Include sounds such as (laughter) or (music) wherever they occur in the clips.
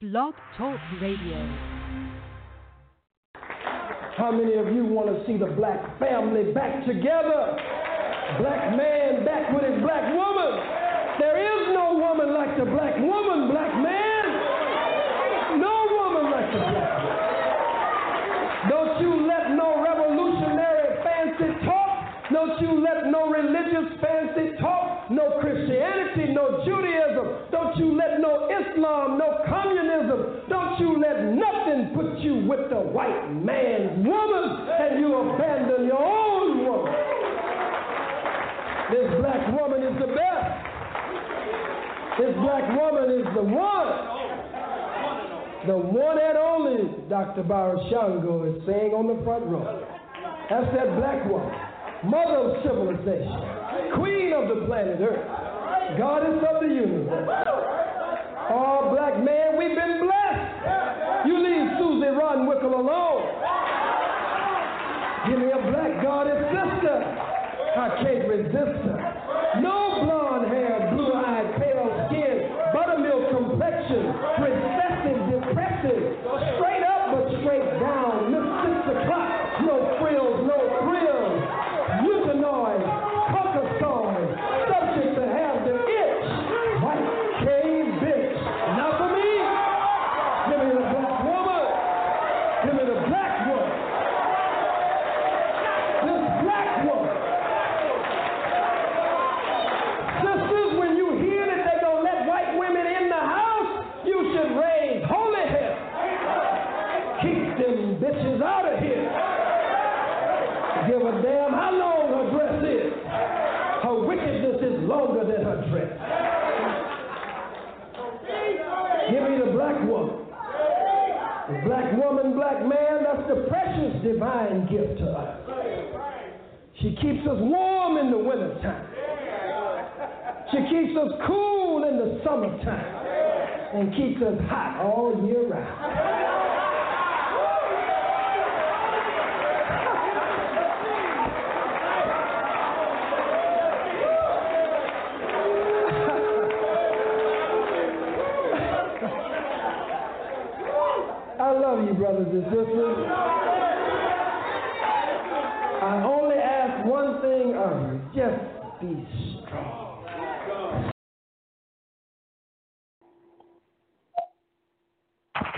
Blog Talk Radio. How many of you want to see the black family back together? Black man back with his black woman. There is no woman like the black woman, black man. No woman like the black woman. Don't you let no revolutionary fancy talk, don't you let no religious fancy talk, no Christianity, you let no Islam, no communism, don't you let nothing put you with the white man's woman and you abandon your own woman. This black woman is the best. This black woman is the one. The one and only Dr. Barashango is saying on the front row. That's that black woman, mother of civilization, queen of the planet Earth, goddess of the universe. Oh, black man, we've been blessed. You leave Susie Rodwinkle alone. Give me a black goddess sister. I can't resist her.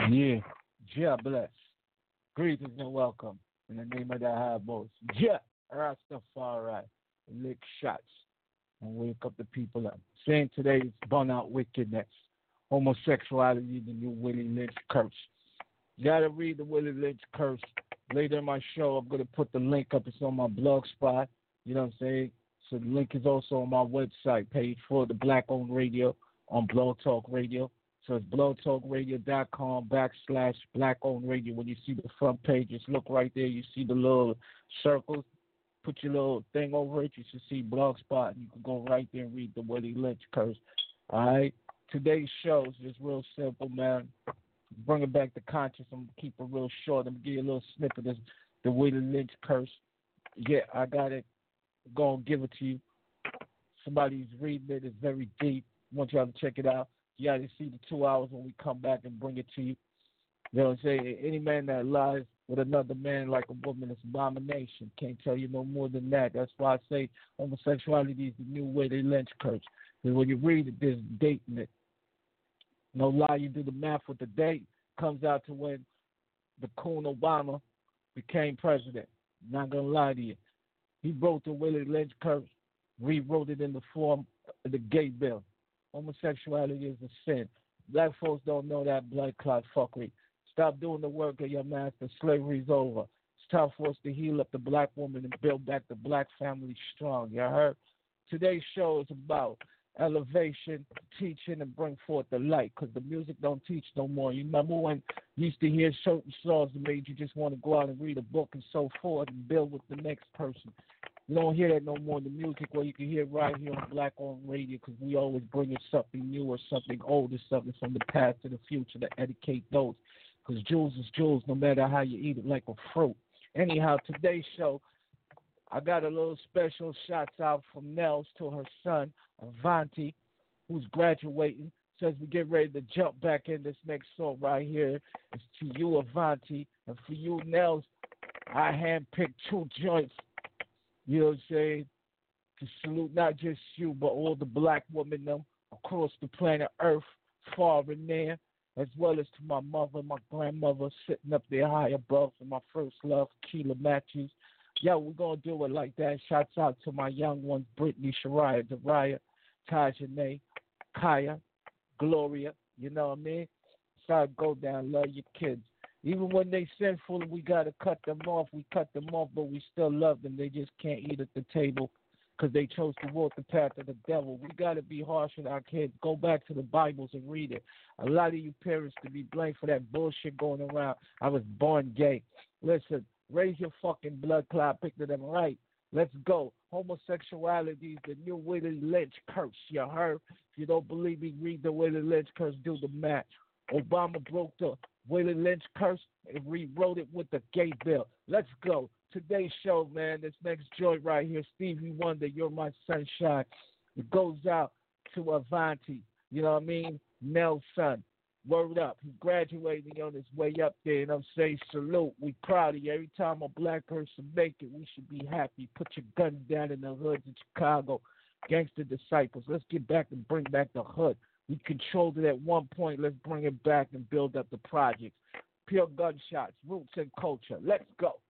Yeah, Jah bless. Greetings and welcome in the name of the high boss. Jah Rastafari. Lick shots and wake up the people up. Saying today's burn out wickedness, homosexuality, the new Willie Lynch curse. You gotta read the Willie Lynch curse. Later in my show, I'm gonna put the link up. It's on my blog spot. You know what I'm saying? So the link is also on my website page for the Black Owned Radio on Blog Talk Radio. So it's blogtalkradio.com backslash black owned radio. When you see the front page, just look right there. You see the little circles. Put your little thing over it. You should see Blogspot. You can go right there and read the Willie Lynch curse. All right. Today's show is just real simple, man. Bring it back to conscious. I'm gonna keep it real short. I'm gonna give you a little snippet of the Willie Lynch curse. Yeah, I got it. Go and give it to you. Somebody's reading it. It's very deep. I want y'all to check it out. You to see the two hours when we come back and bring it to you. You know what I'm saying? Any man that lies with another man like a woman is abomination. Can't tell you no more than that. That's why I say homosexuality is the new Willie Lynch curse. Because when you read it, there's date in it. No lie, you do the math with the date, comes out to when the coon Obama became president. Not gonna lie to you. He wrote the Willie Lynch curse, rewrote it in the form of the gay bill. Homosexuality is a sin. Black folks don't know that blood clot fuckery. Stop doing the work of your master. Slavery's over. It's time for us to heal up the black woman and build back the black family strong. You heard? Today's show is about elevation, teaching, and bring forth the light. Because the music don't teach no more. You remember when you used to hear certain songs that made you just want to go out and read a book and so forth and build with the next person. You don't hear that no more in the music where you can hear it right here on Black Owned Radio because we always bring in something new or something old or something from the past to the future to educate those. Because jewels is jewels no matter how you eat it, like a fruit. Anyhow, today's show, I got a little special shots out from Nellz to her son, Avonte, who's graduating. So as we get ready to jump back in this next song right here, it's to you, Avonte, and for you, Nellz. I handpicked two joints. You know what I'm saying? To salute not just you, but all the black women them across the planet Earth, far and near, as well as to my mother, my grandmother, sitting up there high above, and my first love, Keela Matthews. Yo, we're gonna do it like that. Shouts out to my young ones, Brittany, Shariah, Dariah, Tajane, Kaya, Gloria. You know what I mean? So go down, love your kids. Even when they sinful, we gotta cut them off. We cut them off, but we still love them. They just can't eat at the table because they chose to walk the path of the devil. We gotta be harsh with our kids. Go back to the Bibles and read it. A lot of you parents to be blamed for that bullshit going around. I was born gay. Listen, raise your fucking blood clot, pick them right. Let's go. Homosexuality is the new Willie Lynch curse. You heard? If you don't believe me, read the Willie Lynch curse, do the math. Obama broke the Willie Lynch curse and rewrote it with the gay bill. Let's go. Today's show, man, this next joint right here, Stevie Wonder, You're My Sunshine. It goes out to Avonte, you know what I mean? Nelson. Word up. He graduating on his way up there, and I'm saying salute. We proud of you. Every time a black person make it, we should be happy. Put your gun down in the hoods of Chicago. Gangster disciples. Let's get back and bring back the hood. We controlled it at one point. Let's bring it back and build up the projects. Pure gunshots, roots and culture. Let's go.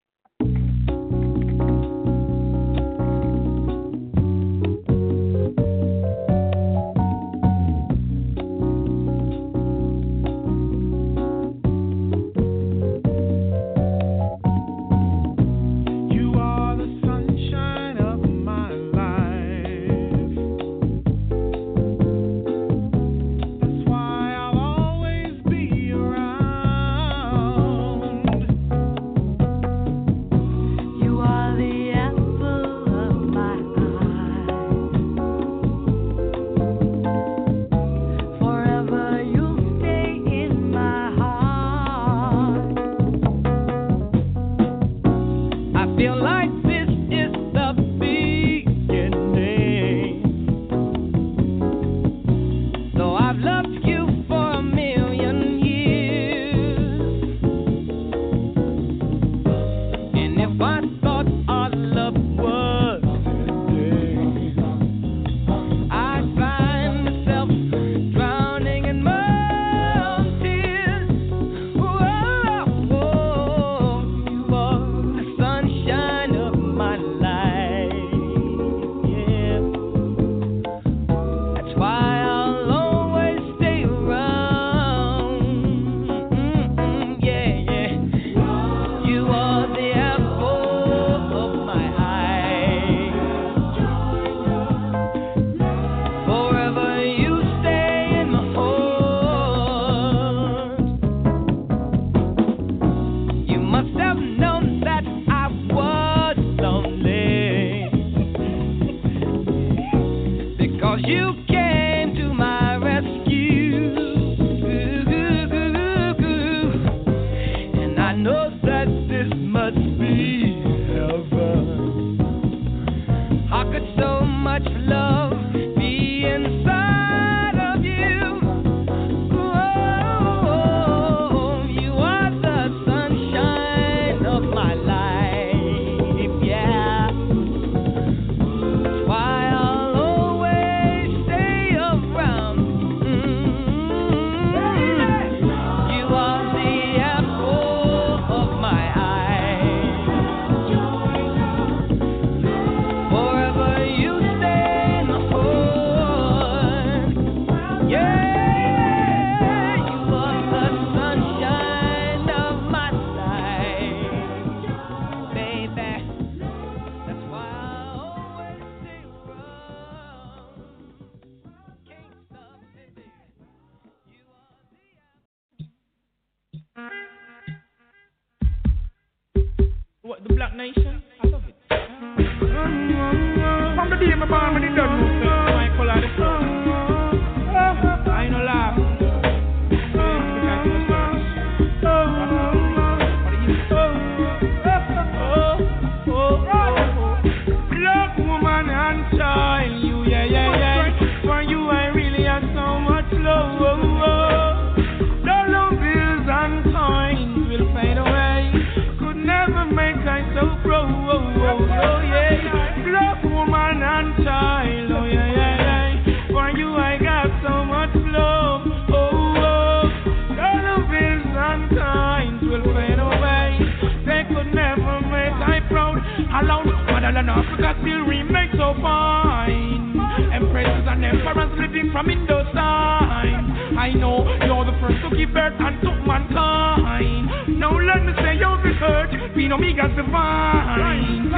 Motherland Africa still remains so fine. Empresses and emperors living from Indochine. I know you're the first to give birth and took mankind. Now let me say you'll be hurt, be no megas divine.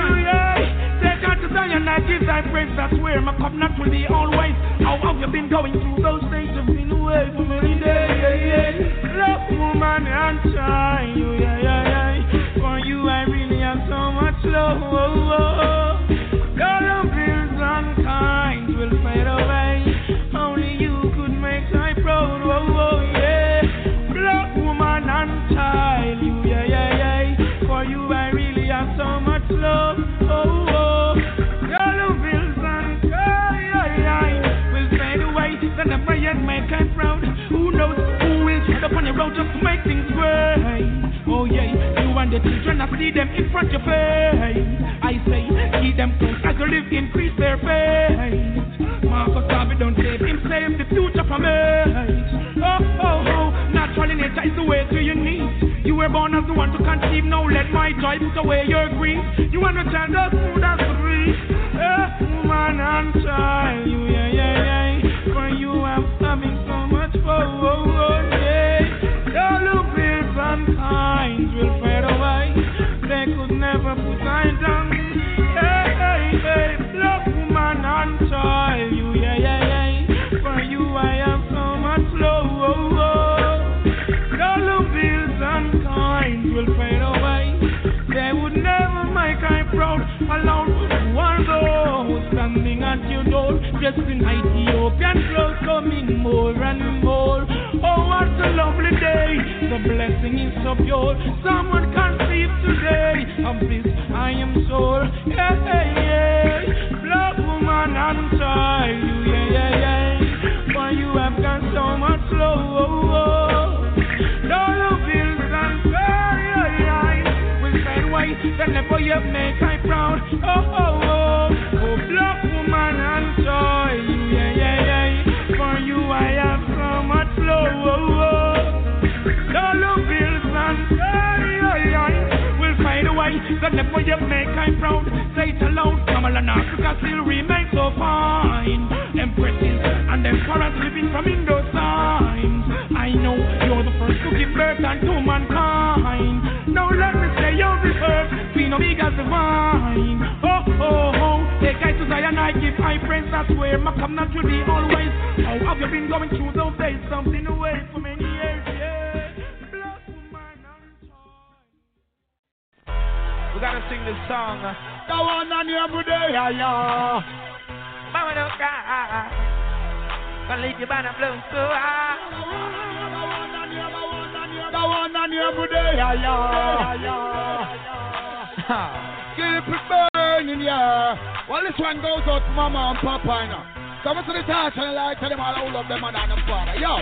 Take out to Zion, I give praise, that's where my covenant will be always. How have you been going through those stages? Been away for many days. Love, woman, and child. Yeah, yeah. For you, I really have so much love. Of bills and will fade away. Only you could make my proud. Oh, oh, yeah. Children, I see them in front of your face. I say, keep them as you live, increase their faith. Marcus Garvey don't save him, save the future for me. Oh, oh, oh, natural nature is the way to your knees. You were born as the one to conceive, now let my joy put away your grief. You understand the food as breeze. Eh, woman and child, you, yeah, yeah, yeah. For you, I'm having so much fun. Oh, oh, yeah. All the bills and They could never put I down. Hey, hey, woman and child, you, yeah, yeah, yeah. For you, I have so much love. All the bills and will fade away. They would never make I proud alone. One those standing at your door, just in Ethiopian clothes, coming more and more. Oh, what a lovely day! The blessing is so pure. Someone conceive today of this. I am sure. Yeah, yeah, yeah. Black woman and child, you, yeah, yeah, yeah. For you have got so much love. Dollar bills and yeah, will fade away. Whenever you make I proud. Oh. Oh, Whenever you make I proud. Say it aloud. Kamala and Africa still remain so fine. Empresses and emperors living from Indochine. I know you're the first to give birth unto mankind. Now let me say you're the first, Queen of Eagles divine. Oh, oh, oh, take I to Zion, I give high praise, that's where my covenant will be always. How have you been going through those days? Something away for many gotta sing this song. The one on your day, yeah. Mama don't cry. Gonna leave you by the blue so high. The one on your day, yeah. (laughs) Keep it burning, yeah. Well, this one goes out to mama and papa, you know. Come to the touch and like tell them all I love them and them father. Yo,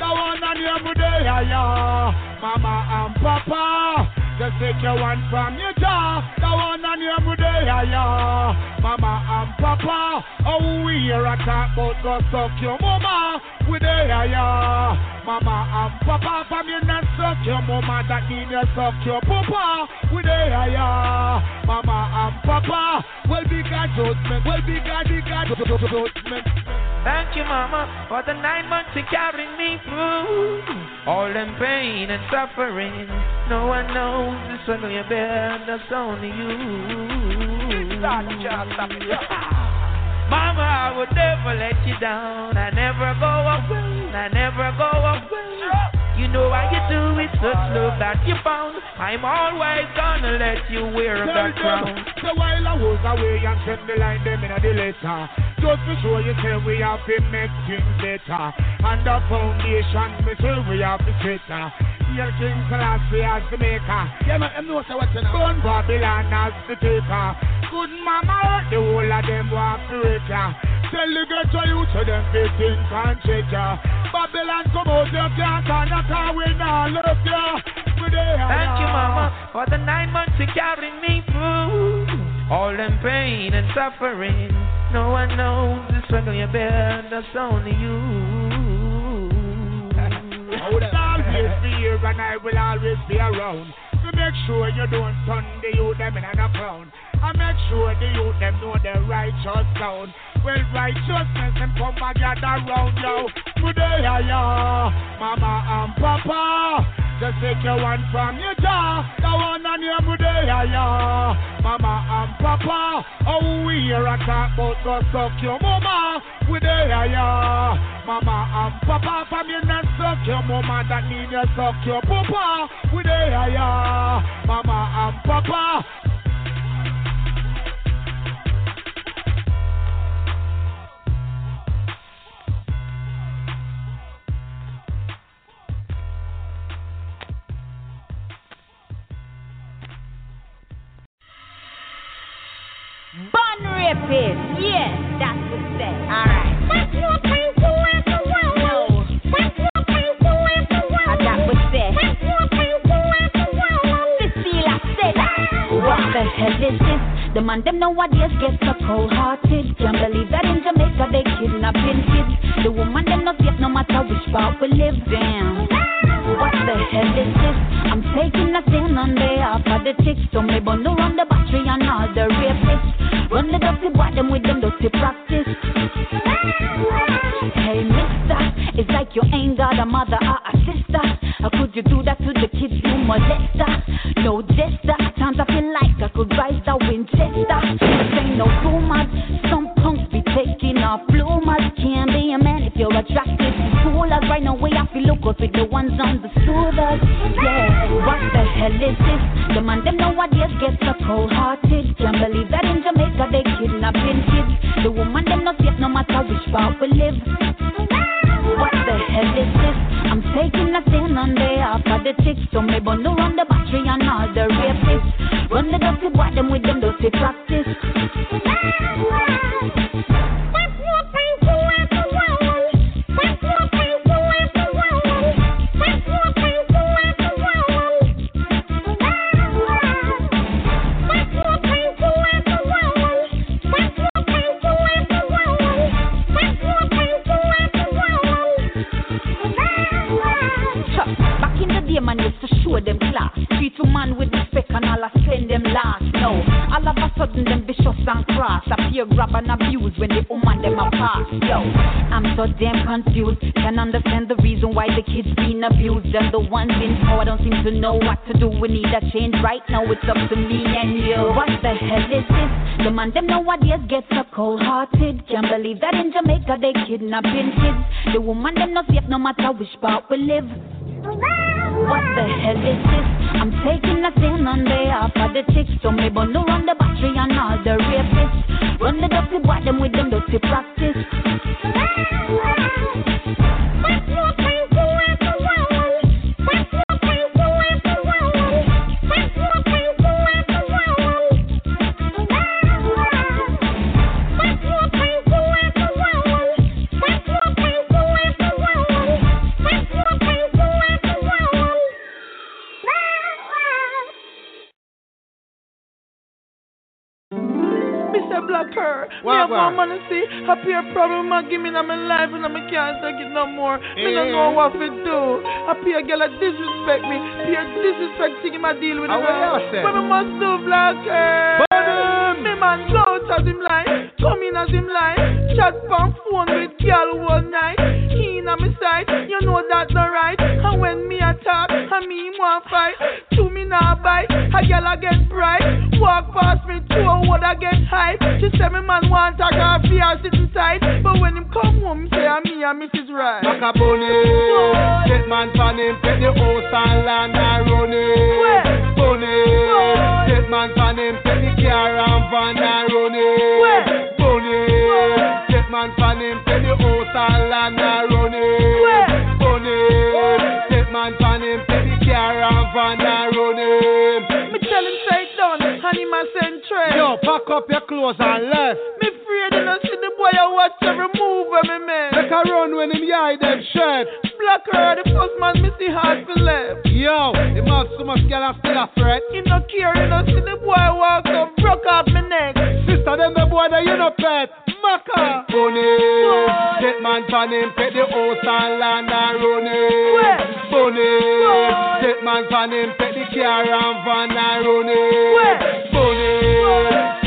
the one on your day, yeah. Mama and papa. Just take your one from your jaw. The one on your day, yeah. Mama and papa. Oh, we hear a talk about go suck your mama. We there, yeah. Mama and papa. From you not suck your mama. That mean you suck your papa. We there, yeah. Mama and papa. Well, be God judgment. Well, God, judgment. Thank you, Mama, for the nine months you carried me through. All them pain and suffering. No one knows the struggle you bear, that's only you. Mama, I would never let you down. I never go away. I never go away. You know how you do it, such love that you found. I'm always gonna let you wear that crown. So while I was away and send the line them in the letter, just to show you say we have to make things better. And the foundation, me say we have to set Here King Selassie as the maker. Yeah, man, them know say what you know. Burn Babylon as the taker. Good mama, the whole of them raker. Tell the ghetto you to them big things and check ya. Babylon come out, can't turn your car, we not love ya. Thank you. Mama, for the nine months you carried me through. All them pain and suffering. No one knows the struggle you bear, that's only you. I will always be here and I will always be around. To make sure you don't turn the youth them in a crown. And make sure the youth them know the righteous sound. Well, righteousness and come and gather round yo. Today, yeah, mama and papa. Just take your one from your jaw. The one on your today, yeah, mama and papa. Oh, we hear a talk about go suck your mama. We there, yeah, mama and papa. From you not suck your mama, that need you suck your papa. We there, yeah, mama and papa. Rapist. Yeah, that's what say. Alright. That's no time to laugh around. No. That's time to laugh around. That would say. That's no time to. Cecilia said. What the hell is this? The man them nowadays gets so cold hearted. Can't believe that in Jamaica they kidnapping kids. The woman them not yet no matter which part we live. Damn. What the hell is this? I'm taking a stand on behalf of the chicks. So me bundle run the battery and all the rapists. Run the dirty boy them with them dirty practice. Hey mister, it's like you ain't got a mother or a sister. How could you do that to the kids you molester? No jester, times I feel like I could rise the Winchester. This ain't no rumors, some punks be taking off bloomers. Can't be a man if you're a attractive to schoolers. Right now we have to look up with the ones on the shoulders. Yeah, what the hell is this? The man them nowadays get so cold hearted. Can't believe that in Jamaica they kidnapping kids. The woman them not safe no matter which part we live. What the hell is this? I'm taking a stand on behalf of the chicks. So me bun no run the battery and all the rapists. Run the dirty boy them with them dirty practice. Show them class. Treat a man with respect and all I send them last. No, all of a sudden them vicious and cross. Appear grab and abuse when the woman them a pass. Yo, I'm so damn confused. Can't understand the reason why the kids being abused. And the ones in power don't seem to know what to do. We need a change right now. It's up to me and you. What the hell is this? The man them nowadays gets so cold hearted. Can't believe that in Jamaica they kidnapping kids. The woman them not safe no matter which part we live. What the hell is this? I'm taking a stand on behalf of the chicks. So me bun no run the battery and all the rapists. Run the dirty boy them with them dirty practice. Mr. Black Pearl, me have more what? see. Happy a problem I give me in my life and I can't take it no more. Me Eh. don't know what to do. Happy a girl a disrespect me. Peer disrespect him a deal with him. what you say? What me must do, Black Pearl? Burn Me man go as him line, come in as him line. Chat on phone with girl all night. He in a me side, you know that not right. And when me attack, and me want fight. To me now bite, a girl a get bright. Walk past me, two a would a get hype. She say me man want a coffee or sitting tight. But when him come home, say I'm me and Mrs. Right. Macaboni, get man fan him, pet the house and land and run it. Bunny, get man fan him, car and van and run it. Get man fan him, pet the house and land and run it. Where? Bunny, get man fan him, pet the car and van and run it. Me tell him say it done, and him a send trade. Yo, pack up your clothes and left. Me afraid you know see the boy I watch every move of me man. Make a run when him hide them shirt. Black her, the first man me see hard for left. Yo, him have so much girl I still a threat. He no care, he no see the boy walk up, broke off my neck. Sister, them the boy that you no pet. Macka. Bunny. Get man pan him, pet the house and land and run it. Bunny. Get man pan him, pet the car and van and run it. Bunny.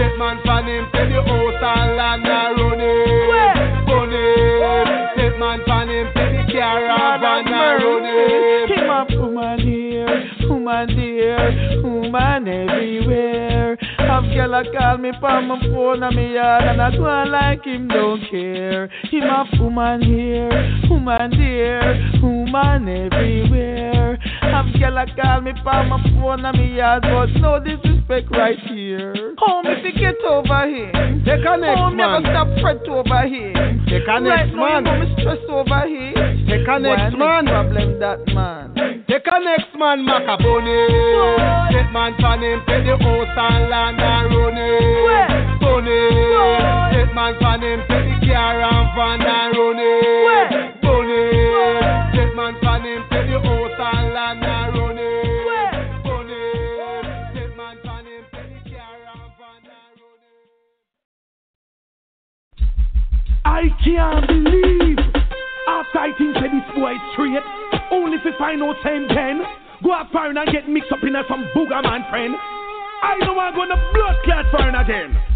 Get man pan him, pet the house and land woman dear, woman everywhere. Have girl a call me from my phone and me yard and I go like him don't care. Him a woman here, woman dear, woman everywhere. Have girl a call me from my phone and me yard but no disrespect right here. Home if you get over him. Take a next Home never stop fret over him. Take a right next now, man. you know me stress over him. Take a next Why man. problem that man. Take a next man, Macka Bunny. Get man pan him, pet the house and land and run it. Bunny. Get man pan him, pet the car and van and run it. Bunny. Get man pan him, pet the house and land and run it. Bunny. Get man pan him, pet the car and van and run it. I can't believe after I think say this boy is straight, only if find out same ten, go out foreign and get mixed up in a some booger man friend. I know I'm gonna blood clot foreign again.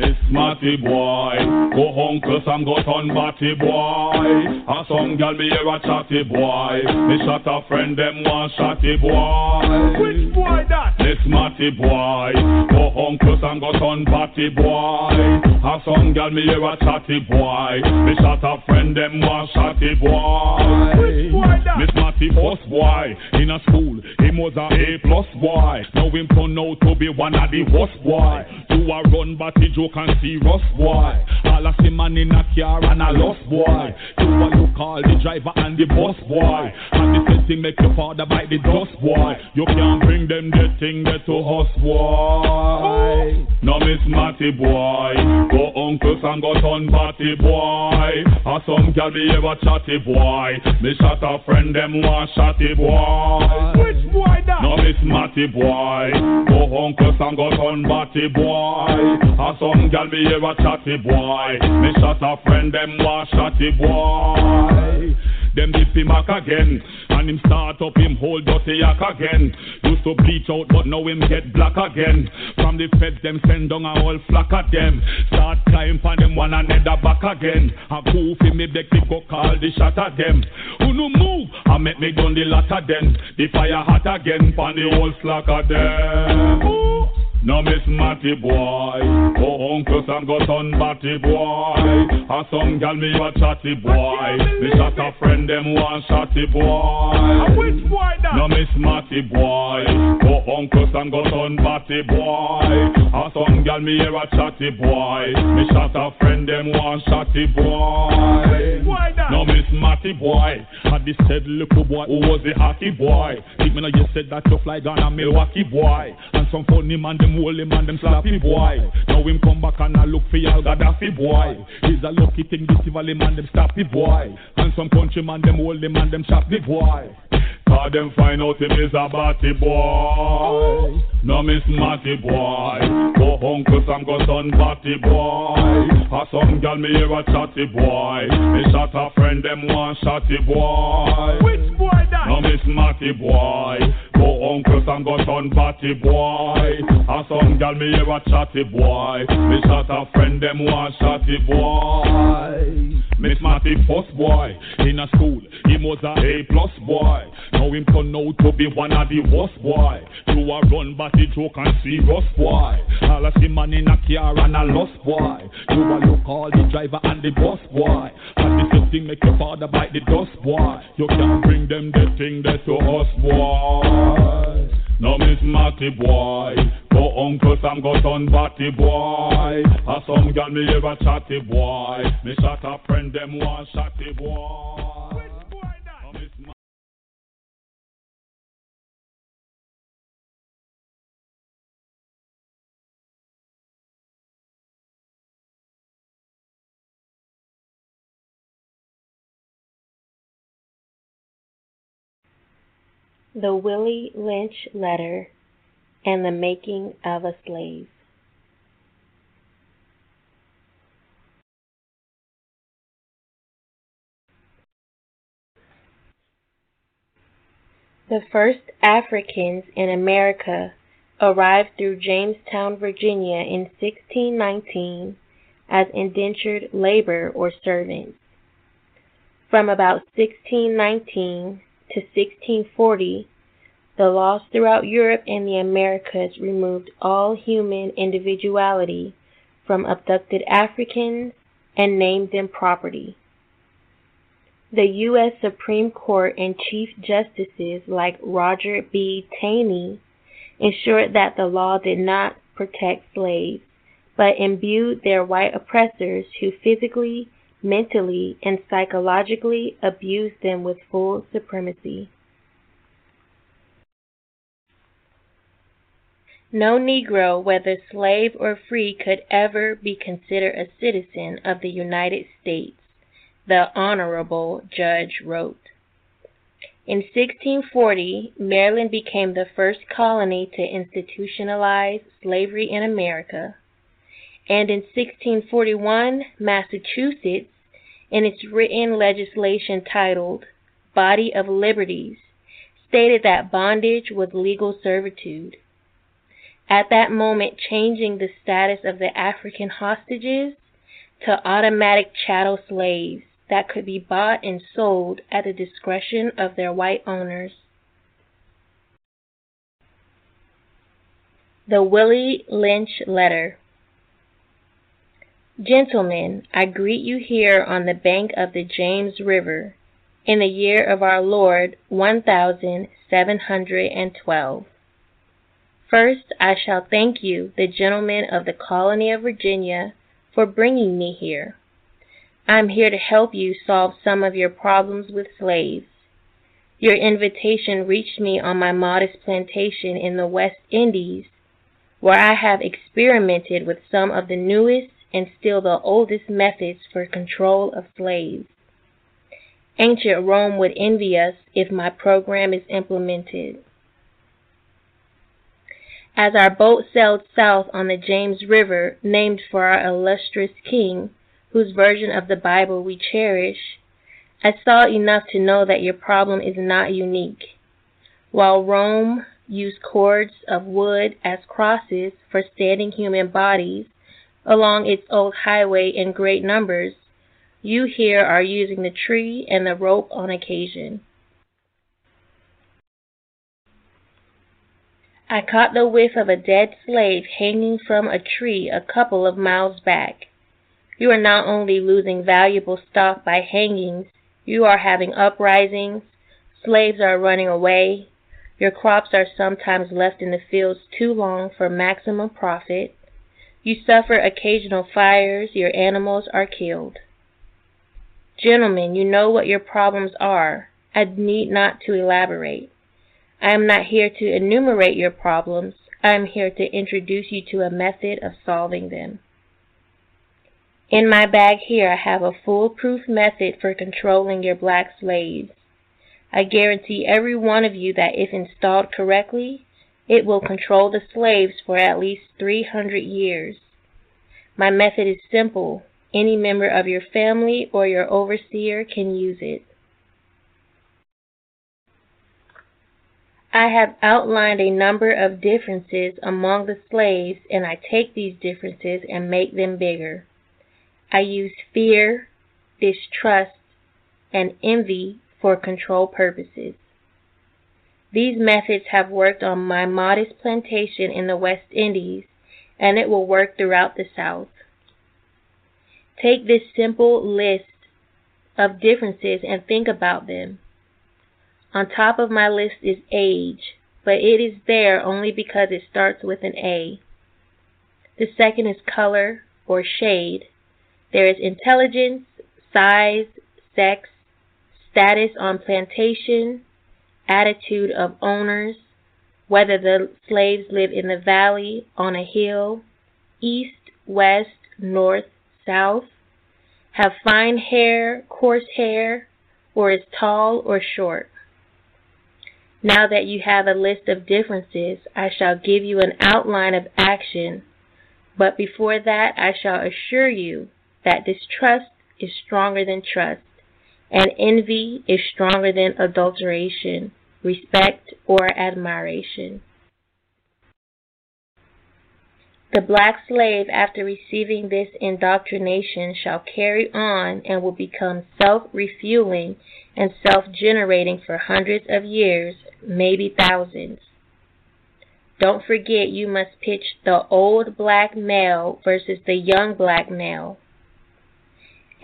Miss Matty boy, go cause I'm got on batty boy. And some gal me hear a chatty boy. Me shot a friend them one chatty boy. Which boy that? Miss Matty boy, go cause I'm got on batty boy. And some gal me hear a chatty boy. Me shot a friend them one chatty boy. Which boy that? Miss Matty first boy in a school, him was a A plus boy. Now him turn out to be one of the worst boy. You a run batty joke and serious boy. All a see man in a car and a lost boy. You a look call the driver and the bus boy. And the thing make your father bite the dust boy. You can't bring them the thing there to us boy. No Miss Matty boy, go uncles and go turn batty boy. And some gal be ever chatty boy. Me shot a friend them one chatty boy. Boy that? No Miss Matty boy, go uncles and go turn batty boy. And some gal be ever chatty boy. Me shot a friend them one chatty boy. Them dip him back again, and him start up him hold dirty yak again. Used to bleach out, but now him get black again. From the feds them send down a whole flock of them. Start climb on them one another back again. A goofy me beg to go call the shot at them. Who no move? I make me gun the lot of them. The fire hot again, pon the whole slack of them. Ooh. No miss Matty boy, oh uncle Sam got on batty boy. And some gal me a chatty boy. Me shot a friend them one shotty boy. Which boy that? No miss Matty boy, oh uncle Sam got on batty boy. And some gal me hear a chatty boy. Me shot a friend them one shotty boy. Boy that? No miss Matty boy, had this said little boy who was the hockey boy. Think me know you said that you fly down a Milwaukee boy. And some funny man them hold him and them slappy boy. Now him come back and I look for y'all Gaddafi boy. He's a lucky thing this Tivoli man them slappy boy. And some country man them hold him and them choppy boy. Cause them find out him is a batty boy. No miss Matty boy. Go uncle Sam go son batty boy. A some gal me hear a chatty boy. Me shot a friend them one shotty boy. Which boy that? No miss Matty boy. Go uncle Sam go son batty boy. A some gal me hear a chatty boy. Me shot a friend them one shotty boy. Matty first boy in a school. He was a A plus boy. Now him turn out to be one of the worst boy. You a run batty joke and serious boy. All a see man in a car and a lost boy. You a look all the driver and the bus boy. And the same thing make your father bite the dust boy. You can't bring them the thing that to us boy. No miss Matty boy, go uncle Sam got on batty boy. A some gal me a chatty boy. Me shot a friend them one shotty boy. The Willie Lynch Letter and the Making of a Slave. The first Africans in America arrived through Jamestown, Virginia in 1619 as indentured labor or servants. From about 1619 to 1640, the laws throughout Europe and the Americas removed all human individuality from abducted Africans and named them property. The U.S. Supreme Court and Chief Justices like Roger B. Taney ensured that the law did not protect slaves, but imbued their white oppressors who physically, mentally, and psychologically abused them with full supremacy. No Negro, whether slave or free, could ever be considered a citizen of the United States the Honorable Judge wrote. In 1640, Maryland became the first colony to institutionalize slavery in America. And in 1641, Massachusetts, in its written legislation titled Body of Liberties, stated that bondage was legal servitude. At that moment, changing the status of the African hostages to automatic chattel slaves that could be bought and sold at the discretion of their white owners. The Willie Lynch Letter Gentlemen, I greet you here on the bank of the James River, in the year of our Lord one thousand seven hundred and twelve. First, I shall thank you, the gentlemen of the colony of Virginia, for bringing me here. I'm here to help you solve some of your problems with slaves. Your invitation reached me on my modest plantation in the West Indies, where I have experimented with some of the newest and still the oldest methods for control of slaves. Ancient Rome would envy us if my program is implemented. As our boat sailed south on the James River, named for our illustrious king, whose version of the Bible we cherish, I saw enough to know that your problem is not unique. While Rome used cords of wood as crosses for standing human bodies along its old highway in great numbers, you here are using the tree and the rope on occasion. I caught the whiff of a dead slave hanging from a tree a couple of miles back. You are not only losing valuable stock by hangings, you are having uprisings, slaves are running away, your crops are sometimes left in the fields too long for maximum profit, you suffer occasional fires, your animals are killed. Gentlemen, you know what your problems are. I need not to elaborate. I am not here to enumerate your problems. I am here to introduce you to a method of solving them. In my bag here I have a foolproof method for controlling your black slaves. I guarantee every one of you that if installed correctly, it will control the slaves for at least 300 years. My method is simple. Any member of your family or your overseer can use it. I have outlined a number of differences among the slaves and I take these differences and make them bigger. I use fear, distrust, and envy for control purposes. These methods have worked on my modest plantation in the West Indies, and it will work throughout the South. Take this simple list of differences and think about them. On top of my list is age, but it is there only because it starts with an A. The second is color or shade. There is intelligence, size, sex, status on plantation, attitude of owners, whether the slaves live in the valley, on a hill, east, west, north, south, have fine hair, coarse hair, or is tall or short. Now that you have a list of differences, I shall give you an outline of action, but before that I shall assure you that distrust is stronger than trust, and envy is stronger than adulteration, respect, or admiration. The black slave, after receiving this indoctrination, shall carry on and will become self refueling and self generating for hundreds of years, maybe thousands. Don't forget you must pitch the old black male versus the young black male,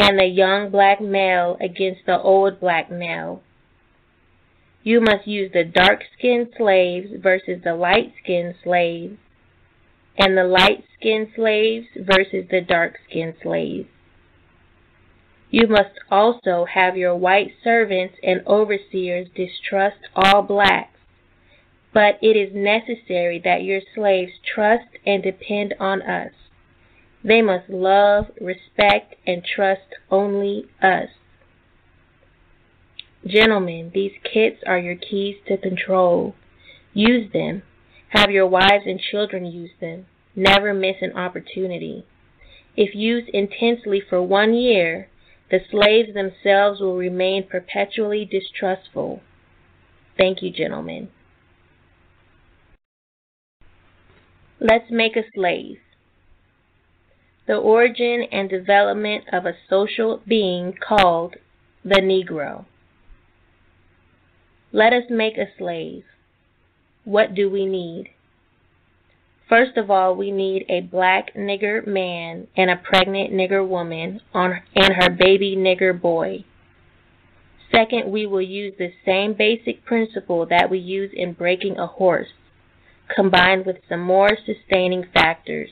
and the young black male against the old black male. You must use the dark skinned slaves versus the light skinned slaves and the light skinned slaves versus the dark skinned slaves. You must also have your white servants and overseers distrust all blacks, but it is necessary that your slaves trust and depend on us. They must love, respect, and trust only us. Gentlemen, these kits are your keys to control. Use them. Have your wives and children use them. Never miss an opportunity. If used intensely for one year, the slaves themselves will remain perpetually distrustful. Thank you, gentlemen. Let's make a slave. The origin and development of a social being called the Negro. Let us make a slave. What do we need? First of all, we need a black nigger man and a pregnant nigger woman on, and her baby nigger boy. Second, we will use the same basic principle that we use in breaking a horse, combined with some more sustaining factors.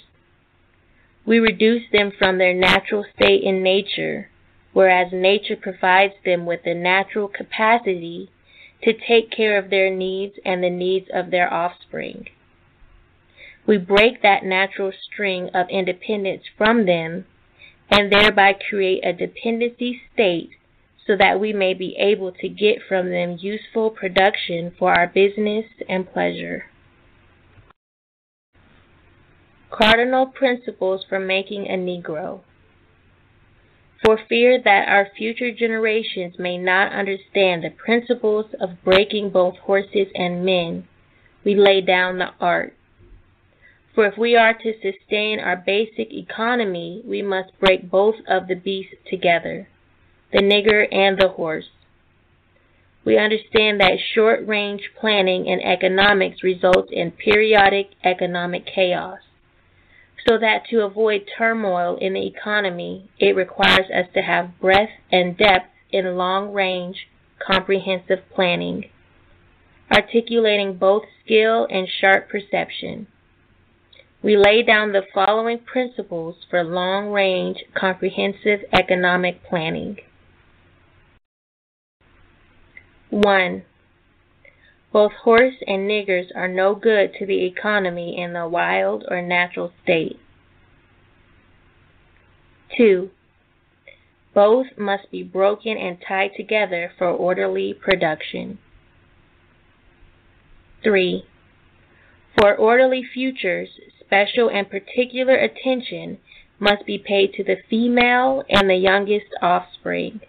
We reduce them from their natural state in nature, whereas nature provides them with the natural capacity to take care of their needs and the needs of their offspring. We break that natural string of independence from them and thereby create a dependency state so that we may be able to get from them useful production for our business and pleasure. Cardinal Principles for Making a Negro. For fear that our future generations may not understand the principles of breaking both horses and men, we lay down the art. For if we are to sustain our basic economy, we must break both of the beasts together, the nigger and the horse. We understand that short range planning in economics results in periodic economic chaos. So that to avoid turmoil in the economy, it requires us to have breadth and depth in long range, comprehensive planning, articulating both skill and sharp perception. We lay down the following principles for long range comprehensive economic planning. 1. Both horse and niggers are no good to the economy in the wild or natural state. 2. Both must be broken and tied together for orderly production. 3. For orderly futures, special and particular attention must be paid to the female and the youngest offspring.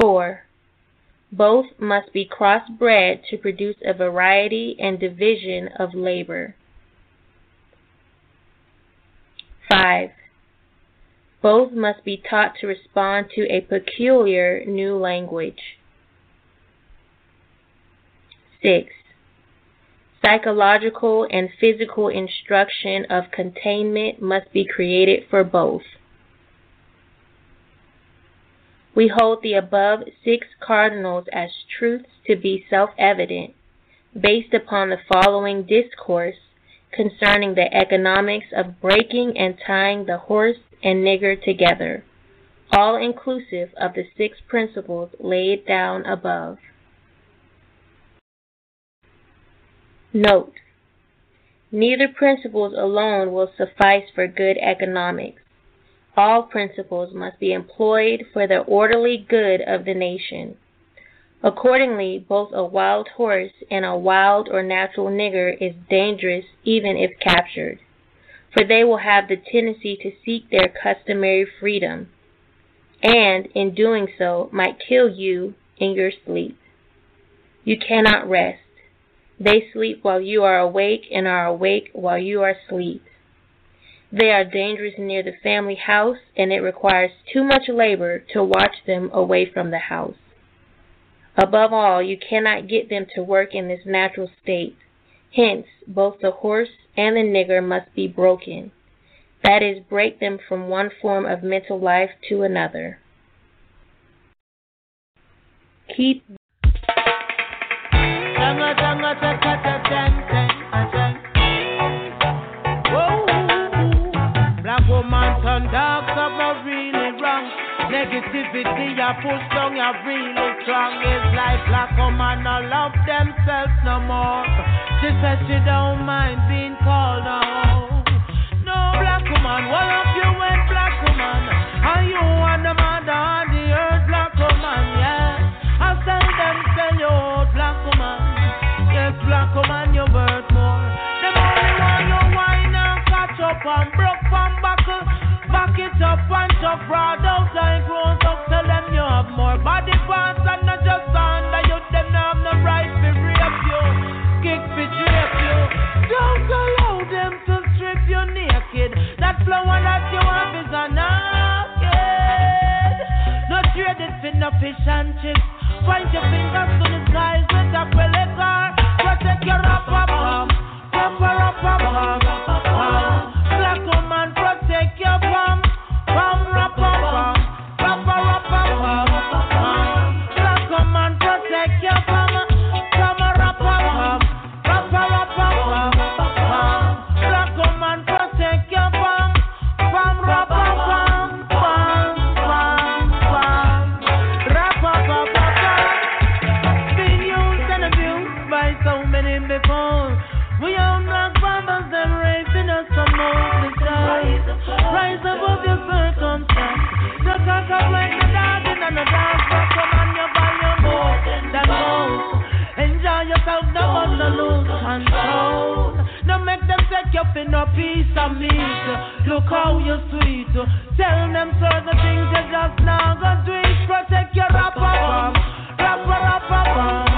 4. Both must be crossbred to produce a variety and division of labor. 5. Both must be taught to respond to a peculiar new language. 6 psychological and physical instruction of containment must be created for both. We hold the above six cardinals as truths to be self evident, based upon the following discourse concerning the economics of breaking and tying the horse and nigger together, all inclusive of the six principles laid down above. Note: Neither principles alone will suffice for good economics. All principles must be employed for the orderly good of the nation. Accordingly, both a wild horse and a wild or natural nigger is dangerous even if captured, for they will have the tendency to seek their customary freedom, and in doing so might kill you in your sleep. You cannot rest. They sleep while you are awake and are awake while you are asleep. They are dangerous near the family house, and it requires too much labor to watch them away from the house. Above all, you cannot get them to work in this natural state. Hence, both the horse and the nigger must be broken. That is, break them from one form of mental life to another. Keep turn dark, something really wrong. Negativity I push down, you really strong. It's like black woman no love themselves no more. She said she don't mind being called out. No black woman, what of you and black woman? Are you grown up. Tell them you have more body parts you. Them have no right to rape you, kick you. Don't allow them to strip you naked. That flower that you have is. No trade it for no fish and chips. Point your fingers to the skies with a you up in a piece of meat. Look how you're sweet. Tell them certain things you just now go do it. Protect your rapper, rapper, rapper,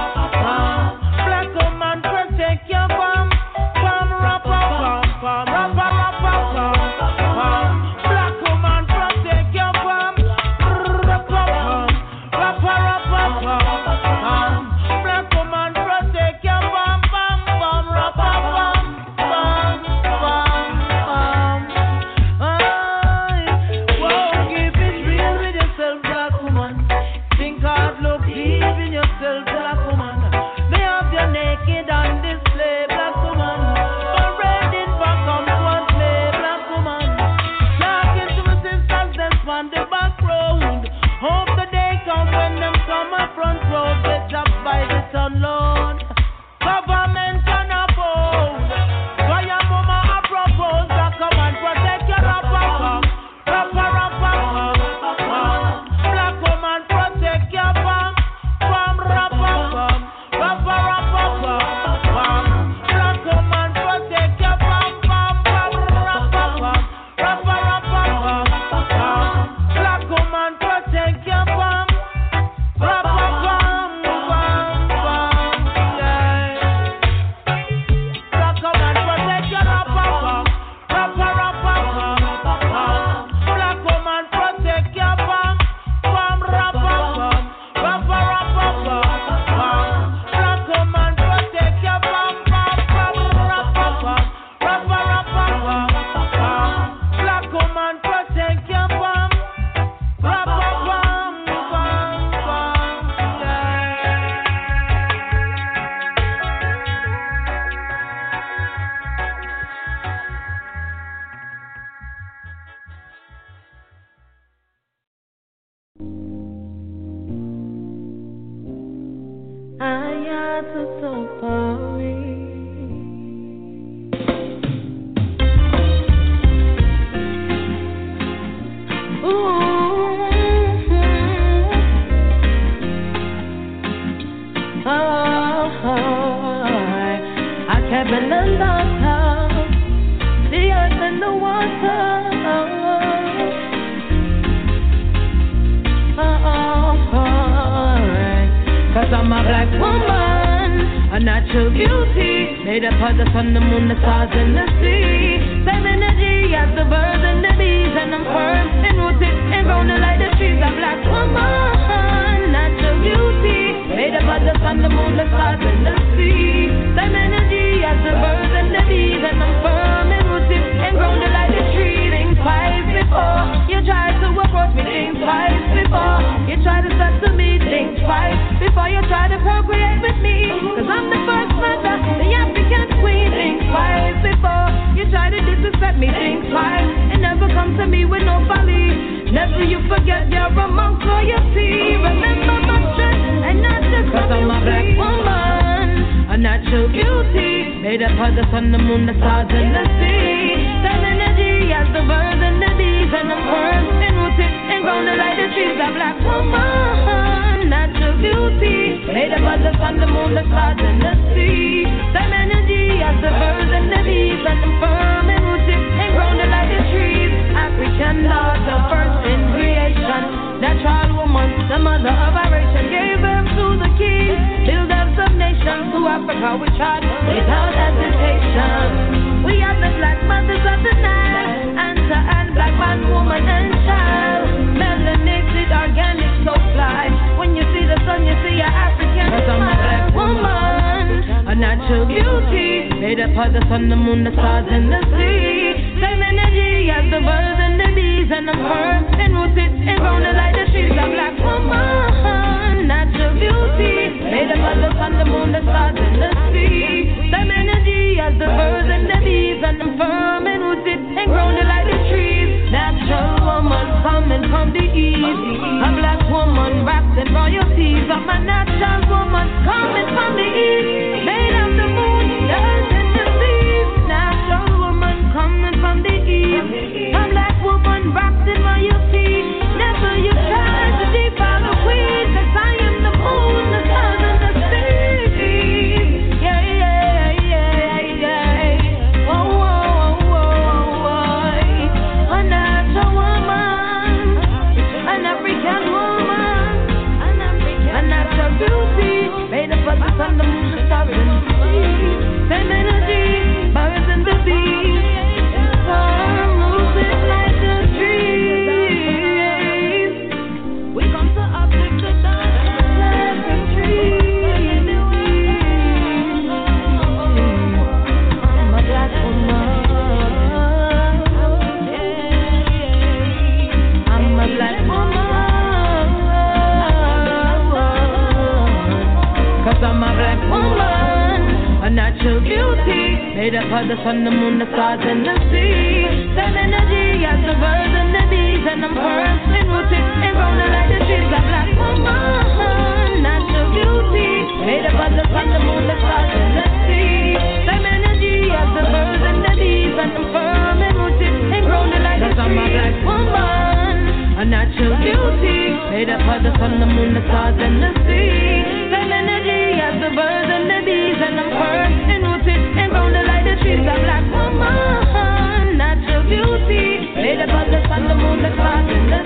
Twice before you try to procreate with me. Cause I'm the first mother, the African queen. Think twice before you try to disrespect me. Think twice and never come to me with no folly. Never you forget you're amongst royalty. Remember my strength and not just Cause I'm a black woman a natural beauty, made up of the sun, the moon, the stars, and the sea. Same energy as the birds and the bees, and I'm firm and rooted and grounded like the trees. A black woman, beauty, made up of the sun, the moon, the stars, and the sea. Same energy as the birds and the bees, and I'm firm and rooted and grounded like the trees. African daughter, first in creation, natural woman, the mother of our nation, gave birth to the king, build up some nations to Africa we trod without hesitation. We are the black mothers of the answer and black man, woman and child. Melanated, organic, so fly. Sun, you see an African. Cause I'm a black woman, a natural beauty, made up of the sun, the moon, the stars, and the sea. Same energy as the birds and the bees, and I'm firm and rooted and grounded like the trees. A black woman, natural beauty, made up of the sun, the moon, the stars, and the sea. Same energy as the birds and the bees, and I'm firm and rooted and grounded coming from the east, a black woman wrapped in royalties. I'm a natural woman coming from the east, Made up of the sun, the moon, the stars, and the sea. Same energy as the birds and the bees, and I'm bursting with it. And rolling like the trees, I'm like, woman, natural beauty. Made up of the sun, the moon, the stars, and the sea. Same energy as the birds and the bees, and I'm firm and rooted And rolling like the trees, I'm like, woman, a natural beauty. Made up of the sun, the moon, the stars, and the sea. elephant in the